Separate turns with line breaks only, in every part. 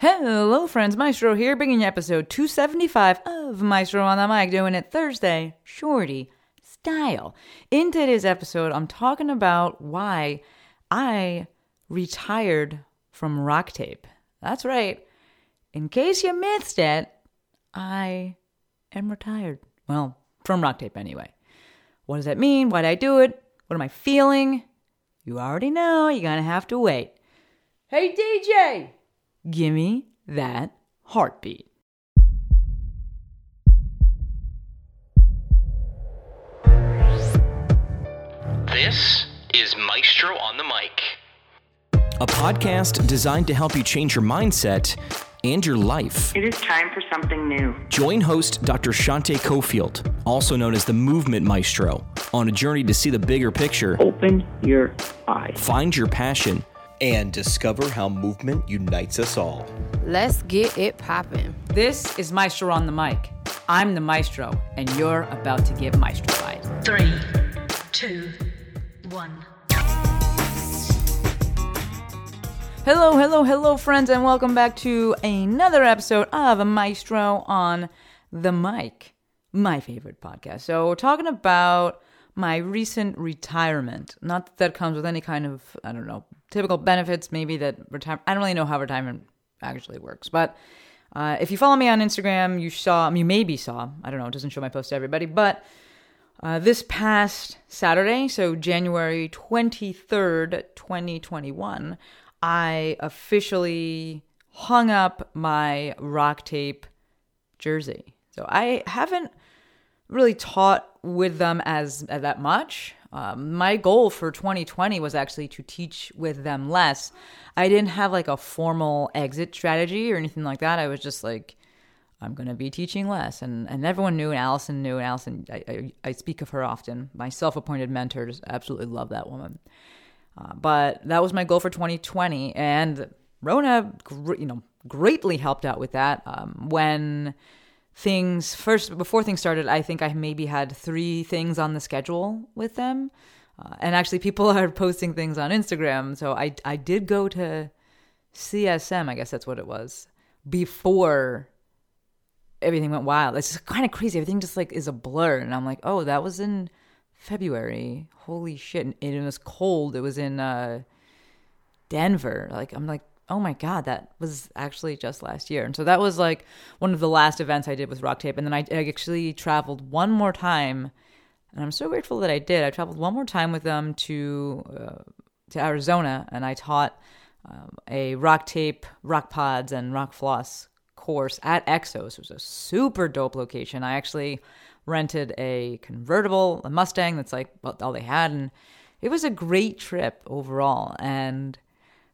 Hello, friends. Maestro here, bringing you episode 275 of Maestro on the Mic, doing it Thursday, shorty style. In today's episode, I'm talking about why I retired from rock tape. That's right. In case you missed it, I am retired. Well, from rock tape anyway. What does that mean? Why did I do it? What am I feeling? You already know. You're going to have to wait. Hey, DJ! Gimme that heartbeat.
This is Maestro on the Mic.
a podcast designed to help you change your mindset and your life.
It is time for something new.
Join host Dr. Shante Cofield, also known as the Movement Maestro, on a journey to see the bigger picture,
Open your eyes.
find your passion,
and discover how movement unites us all.
Let's get it poppin'.
This is Maestro on the Mic. I'm the Maestro, and you're about to get maestrofied.
Three, two, one.
Hello, hello, hello, friends, and welcome back to another episode of Maestro on the Mic, my favorite podcast. So, we're talking about my recent retirement. Not that that comes with any kind of, I don't know, typical benefits, maybe that retirement, I don't really know how retirement actually works, but uh, if you follow me on Instagram, you saw, you maybe saw, I don't know, it doesn't show my post to everybody, but uh, this past Saturday, so January 23rd, 2021, I officially hung up my rock tape jersey. So I haven't really taught with them as, as that much. Um, my goal for 2020 was actually to teach with them less. I didn't have like a formal exit strategy or anything like that. I was just like, I'm going to be teaching less. And, and everyone knew, and Allison knew, and Allison, I, I, I speak of her often. My self appointed mentor, just absolutely love that woman. Uh, but that was my goal for 2020. And Rona, you know, greatly helped out with that. Um, when things first, before things started, I think I maybe had three things on the schedule with them. Uh, and actually, people are posting things on Instagram. So I, I did go to CSM, I guess that's what it was, before everything went wild. It's just kind of crazy. Everything just like is a blur. And I'm like, oh, that was in February. Holy shit. And it was cold. It was in uh, Denver. Like, I'm like, oh my God, that was actually just last year. And so that was like one of the last events I did with Rock Tape. And then I, I actually traveled one more time. And I'm so grateful that I did. I traveled one more time with them to uh, to Arizona, and I taught um, a rock tape, rock pods, and rock floss course at Exos. It was a super dope location. I actually rented a convertible, a Mustang. That's like all they had, and it was a great trip overall. And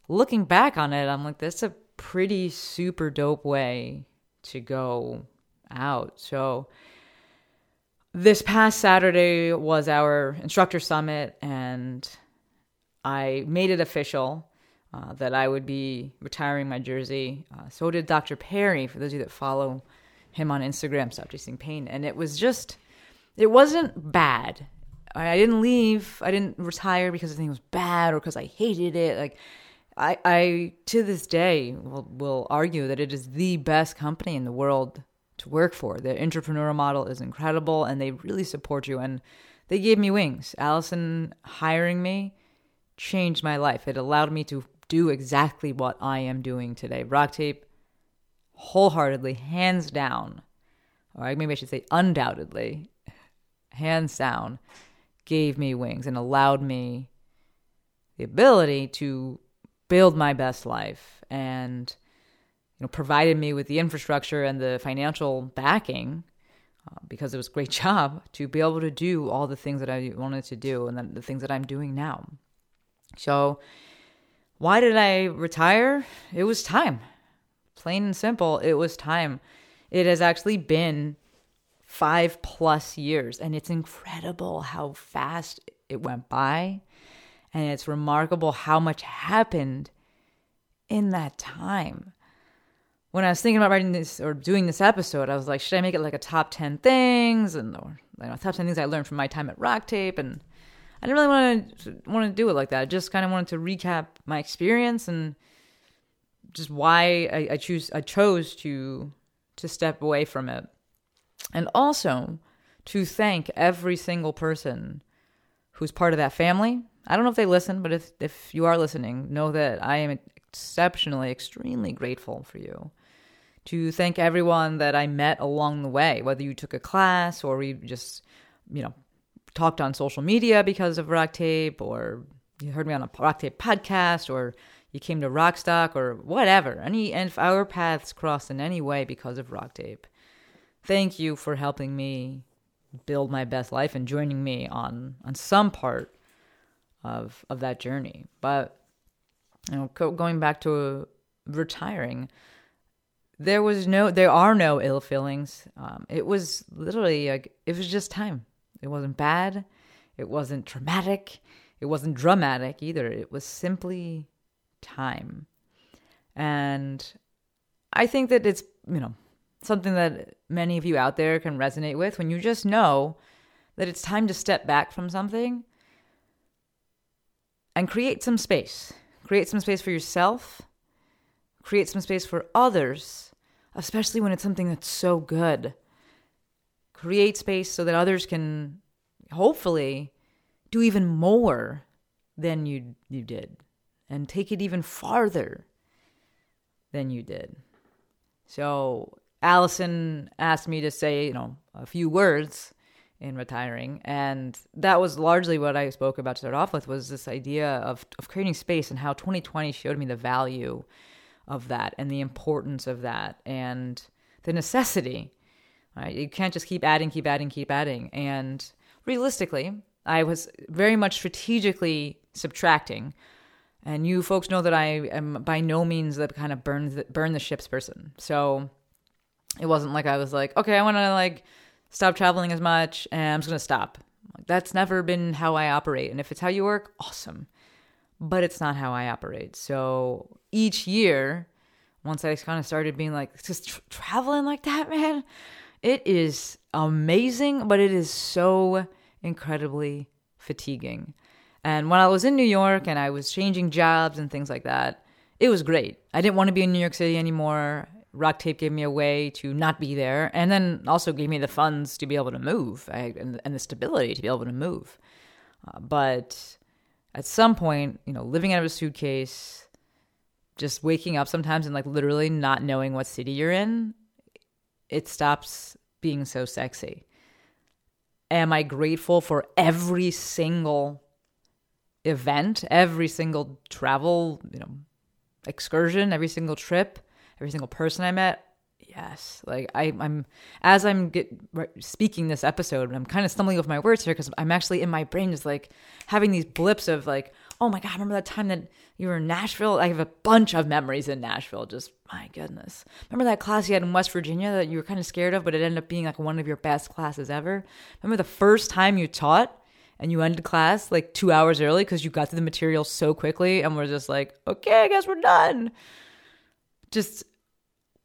looking back on it, I'm like, that's a pretty super dope way to go out. So this past Saturday was our instructor summit, and I made it official uh, that I would be retiring my jersey. Uh, so did Dr. Perry, for those of you that follow him on Instagram, Stop Chasing Pain. And it was just, it wasn't bad. I, I didn't leave, I didn't retire because think it was bad or because I hated it. Like, I, I to this day will, will argue that it is the best company in the world to work for. Their entrepreneurial model is incredible and they really support you. And they gave me wings. Allison hiring me changed my life. It allowed me to do exactly what I am doing today. Rock tape, wholeheartedly, hands down, or maybe I should say undoubtedly, hands down, gave me wings and allowed me the ability to build my best life and you know provided me with the infrastructure and the financial backing uh, because it was a great job to be able to do all the things that I wanted to do and then the things that I'm doing now. So why did I retire? It was time. Plain and simple, it was time. It has actually been 5 plus years and it's incredible how fast it went by and it's remarkable how much happened in that time. When I was thinking about writing this or doing this episode, I was like, should I make it like a top 10 things and or you know, top 10 things I learned from my time at Rock Tape? And I didn't really want to want to do it like that. I just kind of wanted to recap my experience and just why I, I choose I chose to to step away from it, and also to thank every single person who's part of that family. I don't know if they listen, but if if you are listening, know that I am exceptionally, extremely grateful for you. To thank everyone that I met along the way, whether you took a class or we just, you know, talked on social media because of Rock Tape, or you heard me on a Rock Tape podcast, or you came to Rockstock, or whatever. Any and if our paths crossed in any way because of Rock Tape. Thank you for helping me build my best life and joining me on on some part of of that journey. But you know, co- going back to retiring, there was no, there are no ill feelings. Um, it was literally like it was just time. It wasn't bad. It wasn't traumatic. It wasn't dramatic either. It was simply time. And I think that it's, you know, something that many of you out there can resonate with when you just know that it's time to step back from something and create some space. Create some space for yourself, create some space for others, especially when it's something that's so good. Create space so that others can hopefully do even more than you you did and take it even farther than you did. So Allison asked me to say, you know, a few words in retiring, and that was largely what I spoke about to start off with was this idea of of creating space and how 2020 showed me the value of that and the importance of that and the necessity. Right? You can't just keep adding, keep adding, keep adding. And realistically, I was very much strategically subtracting. And you folks know that I am by no means the kind of burn the, burn the ships person. So it wasn't like I was like, okay, I want to like stop traveling as much and I'm just going to stop. That's never been how I operate. And if it's how you work, awesome. But it's not how I operate. So each year, once I kind of started being like, just tra- traveling like that, man, it is amazing, but it is so incredibly fatiguing. And when I was in New York and I was changing jobs and things like that, it was great. I didn't want to be in New York City anymore. Rock Tape gave me a way to not be there, and then also gave me the funds to be able to move I, and, and, the stability to be able to move. Uh, but at some point, you know, living out of a suitcase, just waking up sometimes and like literally not knowing what city you're in, it stops being so sexy. Am I grateful for every single event, every single travel, you know, excursion, every single trip? Every single person I met. Yes, like I, I'm as I'm get, speaking this episode, I'm kind of stumbling over my words here because I'm actually in my brain just like having these blips of like, oh my god, remember that time that you were in Nashville? I have a bunch of memories in Nashville. Just my goodness, remember that class you had in West Virginia that you were kind of scared of, but it ended up being like one of your best classes ever. Remember the first time you taught and you ended class like two hours early because you got through the material so quickly and we're just like, okay, I guess we're done just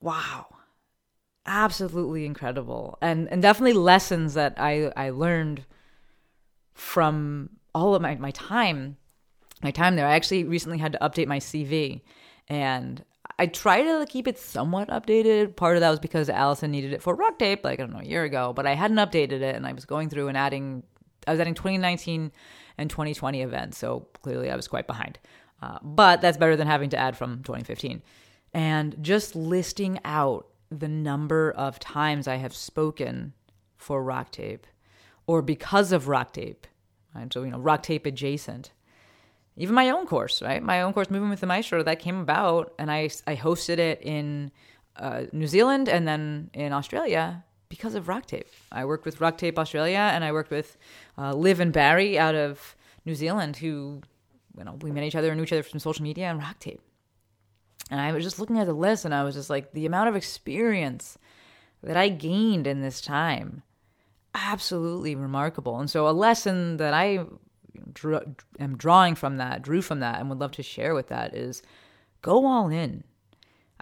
wow absolutely incredible. And and definitely lessons that i i learned from all of my my time my time there. I actually recently had to update my cv and i try to keep it somewhat updated. Part of that was because allison needed it for rock tape like i don't know a year ago but i hadn't updated it and i was going through and adding i was adding 2019 and 2020 events so clearly i was quite behind. Uh, but that's better than having to add from 2015 and just listing out the number of times I have spoken for Rock Tape or because of Rock Tape. Right? So, you know, Rock Tape adjacent. Even my own course, right? My own course, Moving with the Maestro, that came about, and I, I hosted it in uh, New Zealand and then in Australia because of Rock Tape. I worked with Rock Tape Australia, and I worked with uh, Liv and Barry out of New Zealand, who, you know, we met each other and knew each other from social media and Rock Tape. And I was just looking at the list and I was just like, the amount of experience that I gained in this time, absolutely remarkable. And so, a lesson that I drew, am drawing from that, drew from that, and would love to share with that is go all in.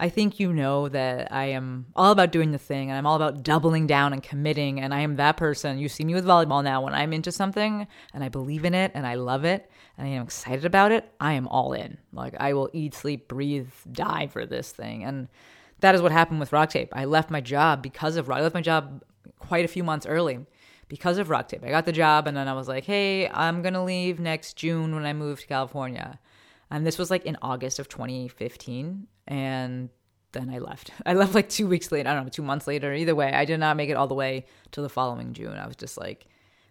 I think you know that I am all about doing the thing and I'm all about doubling down and committing. And I am that person. You see me with volleyball now. When I'm into something and I believe in it and I love it and I am excited about it, I am all in. Like I will eat, sleep, breathe, die for this thing. And that is what happened with Rock Tape. I left my job because of Rock. I left my job quite a few months early because of Rock Tape. I got the job and then I was like, hey, I'm going to leave next June when I move to California. And this was like in August of 2015. And then I left. I left like two weeks later. I don't know, two months later. Either way, I did not make it all the way to the following June. I was just like,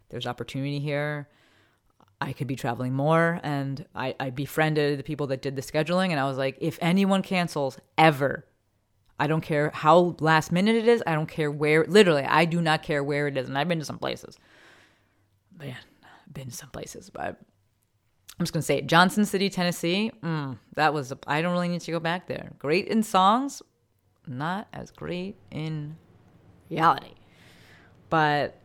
there's opportunity here. I could be traveling more. And I, I befriended the people that did the scheduling. And I was like, if anyone cancels ever, I don't care how last minute it is. I don't care where, literally, I do not care where it is. And I've been to some places. Man, I've been to some places, but I'm just gonna say it. Johnson City, Tennessee. Mm, that was. I don't really need to go back there. Great in songs, not as great in reality. But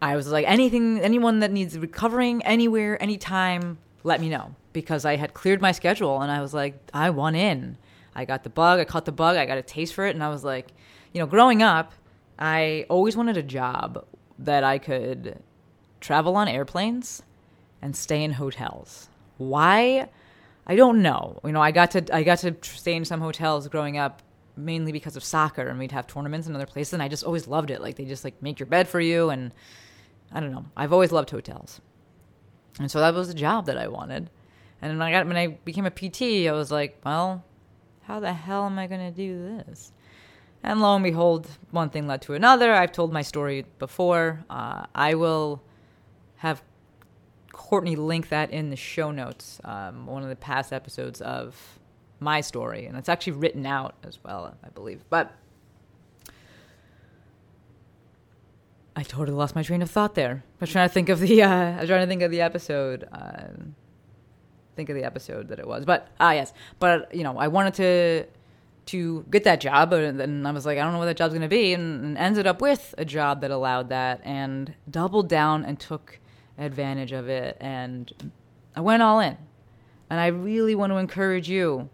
I was like, anything, anyone that needs recovering anywhere, anytime, let me know because I had cleared my schedule and I was like, I want in. I got the bug. I caught the bug. I got a taste for it, and I was like, you know, growing up, I always wanted a job that I could travel on airplanes and stay in hotels. Why? I don't know. You know, I got to I got to stay in some hotels growing up mainly because of soccer and we'd have tournaments in other places and I just always loved it. Like they just like make your bed for you and I don't know. I've always loved hotels. And so that was the job that I wanted. And when I got when I became a PT, I was like, well, how the hell am I going to do this? And lo and behold, one thing led to another. I've told my story before. Uh, I will have Courtney link that in the show notes, um, one of the past episodes of my story, and it's actually written out as well, I believe. But I totally lost my train of thought there. I was trying to think of the, uh, I was trying to think of the episode, uh, think of the episode that it was. But ah, yes, but you know, I wanted to to get that job, and then I was like, I don't know what that job's going to be, and, and ended up with a job that allowed that, and doubled down and took advantage of it and I went all in. And I really want to encourage you.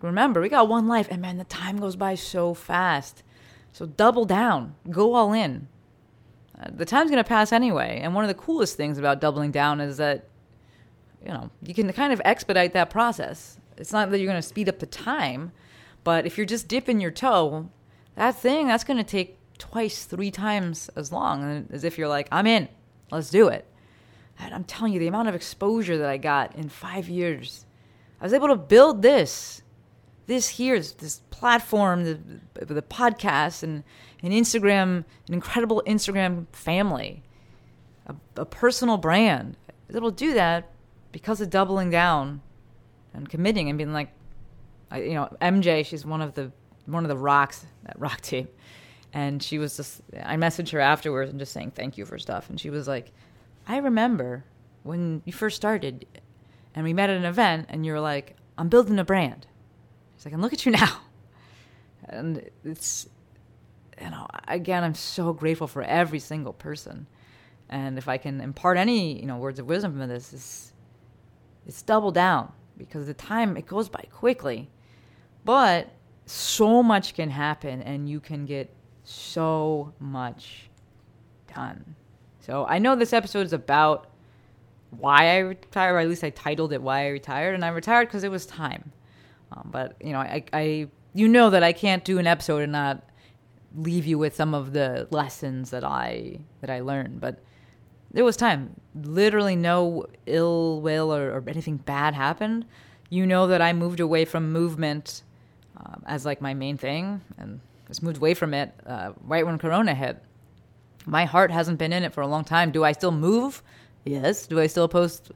Remember, we got one life and man, the time goes by so fast. So double down, go all in. Uh, the time's going to pass anyway. And one of the coolest things about doubling down is that you know, you can kind of expedite that process. It's not that you're going to speed up the time, but if you're just dipping your toe, that thing that's going to take twice, three times as long as if you're like, I'm in. Let's do it. And I'm telling you, the amount of exposure that I got in five years, I was able to build this, this here, this platform, the, the podcast, and an Instagram, an incredible Instagram family, a, a personal brand. Was do that because of doubling down and committing and being like, you know, MJ, she's one of the one of the rocks at Rock Tape and she was just i messaged her afterwards and just saying thank you for stuff and she was like i remember when you first started and we met at an event and you were like i'm building a brand she's like and look at you now and it's you know again i'm so grateful for every single person and if i can impart any you know words of wisdom from this is it's double down because the time it goes by quickly but so much can happen and you can get so much done. So I know this episode is about why I retired, or at least I titled it "Why I Retired," and I retired because it was time. Um, but you know, I, I, you know that I can't do an episode and not leave you with some of the lessons that I that I learned. But there was time. Literally, no ill will or, or anything bad happened. You know that I moved away from movement um, as like my main thing, and just moved away from it uh, right when Corona hit. My heart hasn't been in it for a long time. Do I still move? Yes. Do I still post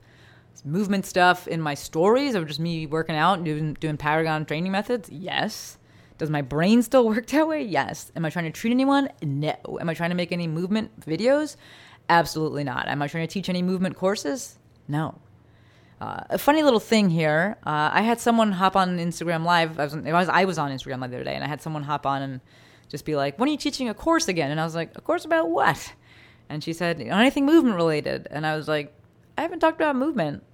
movement stuff in my stories or just me working out and doing, doing Paragon training methods? Yes. Does my brain still work that way? Yes. Am I trying to treat anyone? No. Am I trying to make any movement videos? Absolutely not. Am I trying to teach any movement courses? No. Uh, a funny little thing here. Uh, I had someone hop on Instagram Live. I was, I was, I was on Instagram Live the other day, and I had someone hop on and just be like, "When are you teaching a course again?" And I was like, "A course about what?" And she said, "Anything movement related." And I was like, "I haven't talked about movement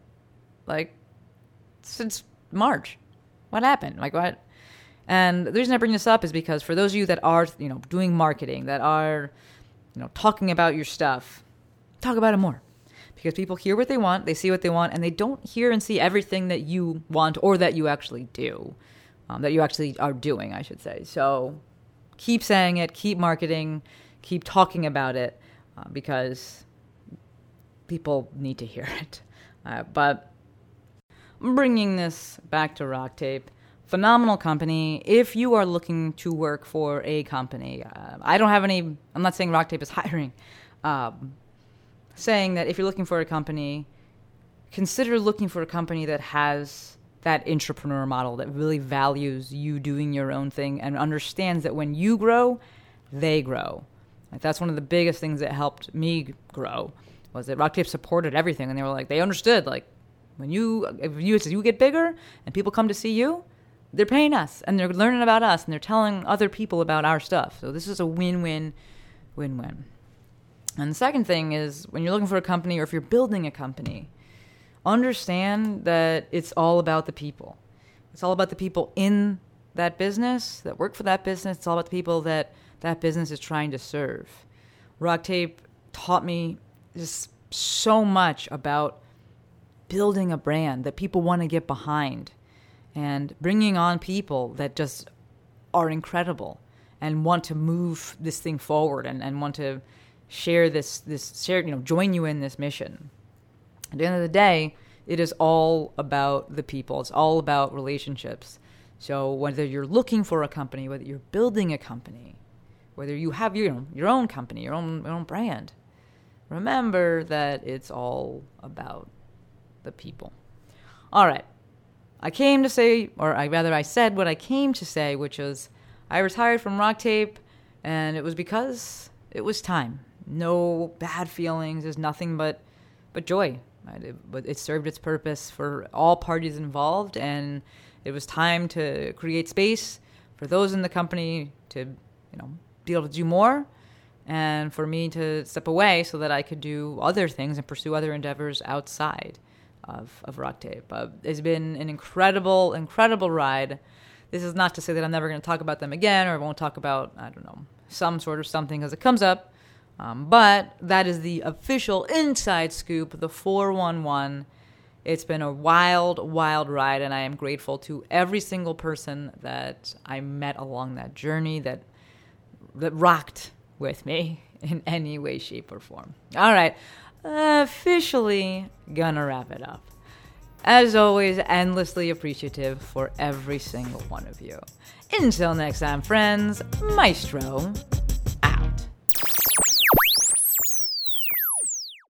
like since March. What happened? Like what? And the reason I bring this up is because for those of you that are, you know, doing marketing, that are, you know, talking about your stuff, talk about it more. Because people hear what they want, they see what they want, and they don't hear and see everything that you want or that you actually do, um, that you actually are doing, I should say. So keep saying it, keep marketing, keep talking about it, uh, because people need to hear it. Uh, but bringing this back to Rock Tape, phenomenal company. If you are looking to work for a company, uh, I don't have any. I'm not saying Rock Tape is hiring. Um, saying that if you're looking for a company, consider looking for a company that has that entrepreneur model that really values you doing your own thing and understands that when you grow, they grow. Like that's one of the biggest things that helped me grow was that Rock Tape supported everything and they were like they understood like when you if you as you get bigger and people come to see you, they're paying us and they're learning about us and they're telling other people about our stuff. So this is a win-win win-win. And the second thing is when you're looking for a company or if you're building a company, understand that it's all about the people. It's all about the people in that business that work for that business. It's all about the people that that business is trying to serve. Rock Tape taught me just so much about building a brand that people want to get behind and bringing on people that just are incredible and want to move this thing forward and, and want to share this this share you know join you in this mission. At the end of the day it is all about the people. It's all about relationships. So whether you're looking for a company whether you're building a company whether you have your, your own company your own your own brand remember that it's all about the people all right i came to say or i rather i said what i came to say which was i retired from rock tape and it was because it was time no bad feelings. There's nothing but but joy. It, but it served its purpose for all parties involved, and it was time to create space for those in the company to you know be able to do more, and for me to step away so that I could do other things and pursue other endeavors outside of of Rock Tape. Uh, it's been an incredible, incredible ride. This is not to say that I'm never going to talk about them again, or I won't talk about I don't know some sort of something as it comes up. Um, but that is the official inside scoop, the 411. It's been a wild, wild ride, and I am grateful to every single person that I met along that journey that that rocked with me in any way, shape, or form. All right, officially gonna wrap it up. As always, endlessly appreciative for every single one of you. Until next time, friends, Maestro